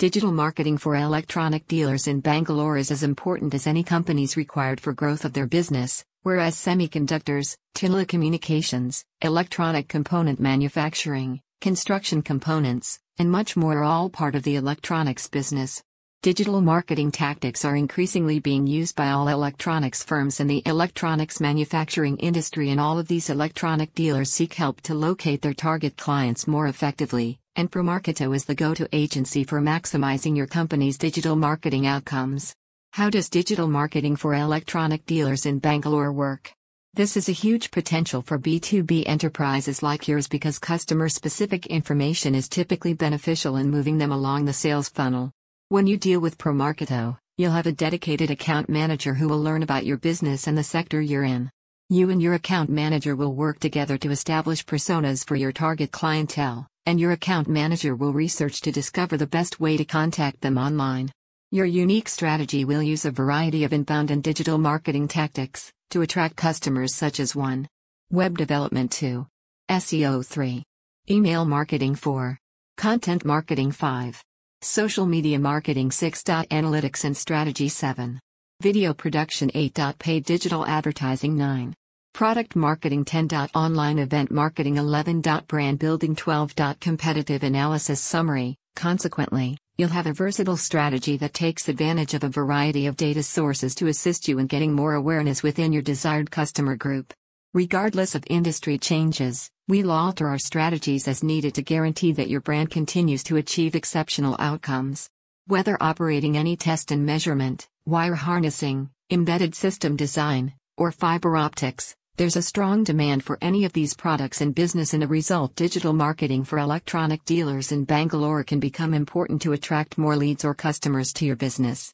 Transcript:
Digital marketing for electronic dealers in Bangalore is as important as any companies required for growth of their business, whereas semiconductors, telecommunications, electronic component manufacturing, construction components, and much more are all part of the electronics business. Digital marketing tactics are increasingly being used by all electronics firms in the electronics manufacturing industry, and all of these electronic dealers seek help to locate their target clients more effectively. And Promarketo is the go to agency for maximizing your company's digital marketing outcomes. How does digital marketing for electronic dealers in Bangalore work? This is a huge potential for B2B enterprises like yours because customer specific information is typically beneficial in moving them along the sales funnel. When you deal with Promarketo, you'll have a dedicated account manager who will learn about your business and the sector you're in. You and your account manager will work together to establish personas for your target clientele, and your account manager will research to discover the best way to contact them online. Your unique strategy will use a variety of inbound and digital marketing tactics to attract customers such as 1. Web development 2. SEO 3. Email marketing 4. Content marketing 5. Social media marketing 6. Analytics and strategy 7. Video production 8. Paid digital advertising 9. Product marketing 10. Online event marketing 11. Brand building 12. Competitive analysis summary. Consequently, you'll have a versatile strategy that takes advantage of a variety of data sources to assist you in getting more awareness within your desired customer group. Regardless of industry changes, we'll alter our strategies as needed to guarantee that your brand continues to achieve exceptional outcomes. Whether operating any test and measurement, wire harnessing, embedded system design, or fiber optics, there's a strong demand for any of these products in business, and a result, digital marketing for electronic dealers in Bangalore can become important to attract more leads or customers to your business.